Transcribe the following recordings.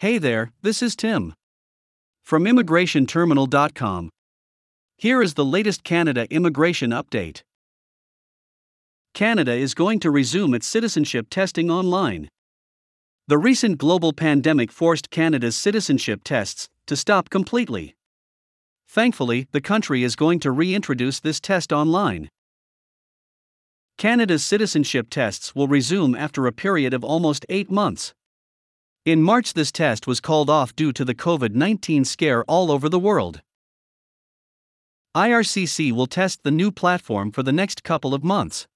Hey there, this is Tim. From ImmigrationTerminal.com. Here is the latest Canada immigration update. Canada is going to resume its citizenship testing online. The recent global pandemic forced Canada's citizenship tests to stop completely. Thankfully, the country is going to reintroduce this test online. Canada's citizenship tests will resume after a period of almost eight months. In March, this test was called off due to the COVID 19 scare all over the world. IRCC will test the new platform for the next couple of months.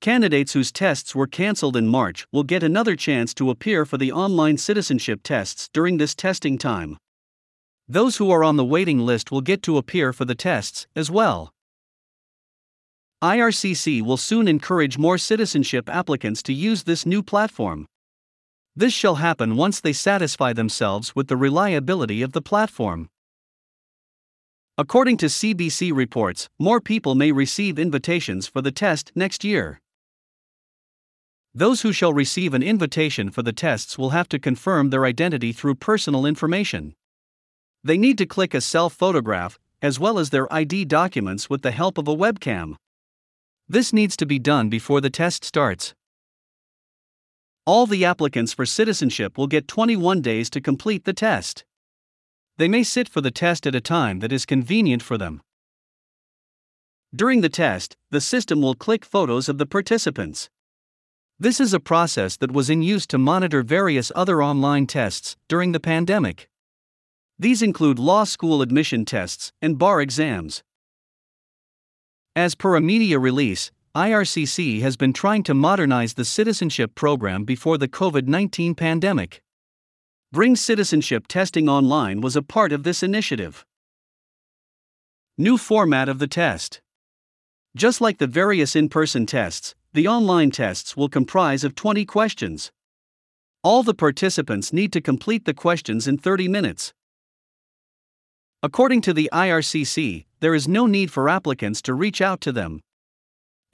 Candidates whose tests were cancelled in March will get another chance to appear for the online citizenship tests during this testing time. Those who are on the waiting list will get to appear for the tests as well. IRCC will soon encourage more citizenship applicants to use this new platform. This shall happen once they satisfy themselves with the reliability of the platform. According to CBC reports, more people may receive invitations for the test next year. Those who shall receive an invitation for the tests will have to confirm their identity through personal information. They need to click a self photograph, as well as their ID documents with the help of a webcam. This needs to be done before the test starts. All the applicants for citizenship will get 21 days to complete the test. They may sit for the test at a time that is convenient for them. During the test, the system will click photos of the participants. This is a process that was in use to monitor various other online tests during the pandemic. These include law school admission tests and bar exams. As per a media release, IRCC has been trying to modernize the citizenship program before the COVID 19 pandemic. Bring citizenship testing online was a part of this initiative. New format of the test. Just like the various in person tests, the online tests will comprise of 20 questions. All the participants need to complete the questions in 30 minutes. According to the IRCC, there is no need for applicants to reach out to them.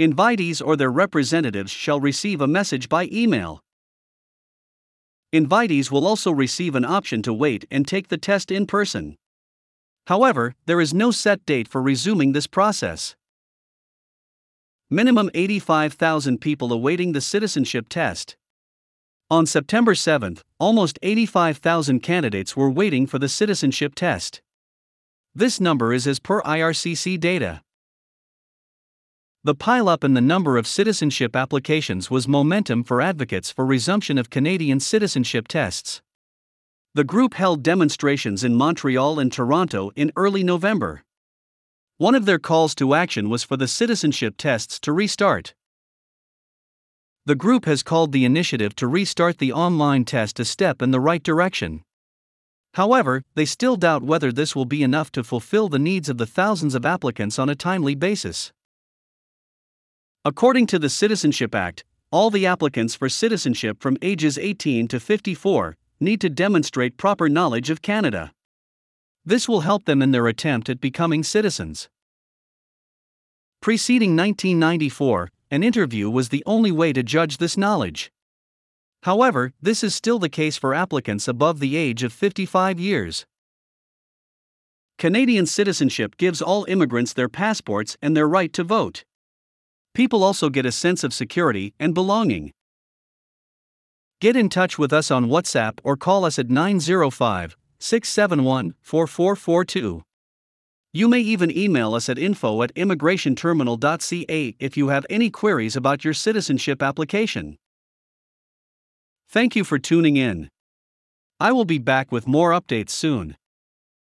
Invitees or their representatives shall receive a message by email. Invitees will also receive an option to wait and take the test in person. However, there is no set date for resuming this process. Minimum 85,000 people awaiting the citizenship test. On September 7, almost 85,000 candidates were waiting for the citizenship test. This number is as per IRCC data. The pileup in the number of citizenship applications was momentum for advocates for resumption of Canadian citizenship tests. The group held demonstrations in Montreal and Toronto in early November. One of their calls to action was for the citizenship tests to restart. The group has called the initiative to restart the online test a step in the right direction. However, they still doubt whether this will be enough to fulfill the needs of the thousands of applicants on a timely basis. According to the Citizenship Act, all the applicants for citizenship from ages 18 to 54 need to demonstrate proper knowledge of Canada. This will help them in their attempt at becoming citizens. Preceding 1994, an interview was the only way to judge this knowledge. However, this is still the case for applicants above the age of 55 years. Canadian citizenship gives all immigrants their passports and their right to vote. People also get a sense of security and belonging. Get in touch with us on WhatsApp or call us at 905 671 4442. You may even email us at info at immigrationterminal.ca if you have any queries about your citizenship application. Thank you for tuning in. I will be back with more updates soon.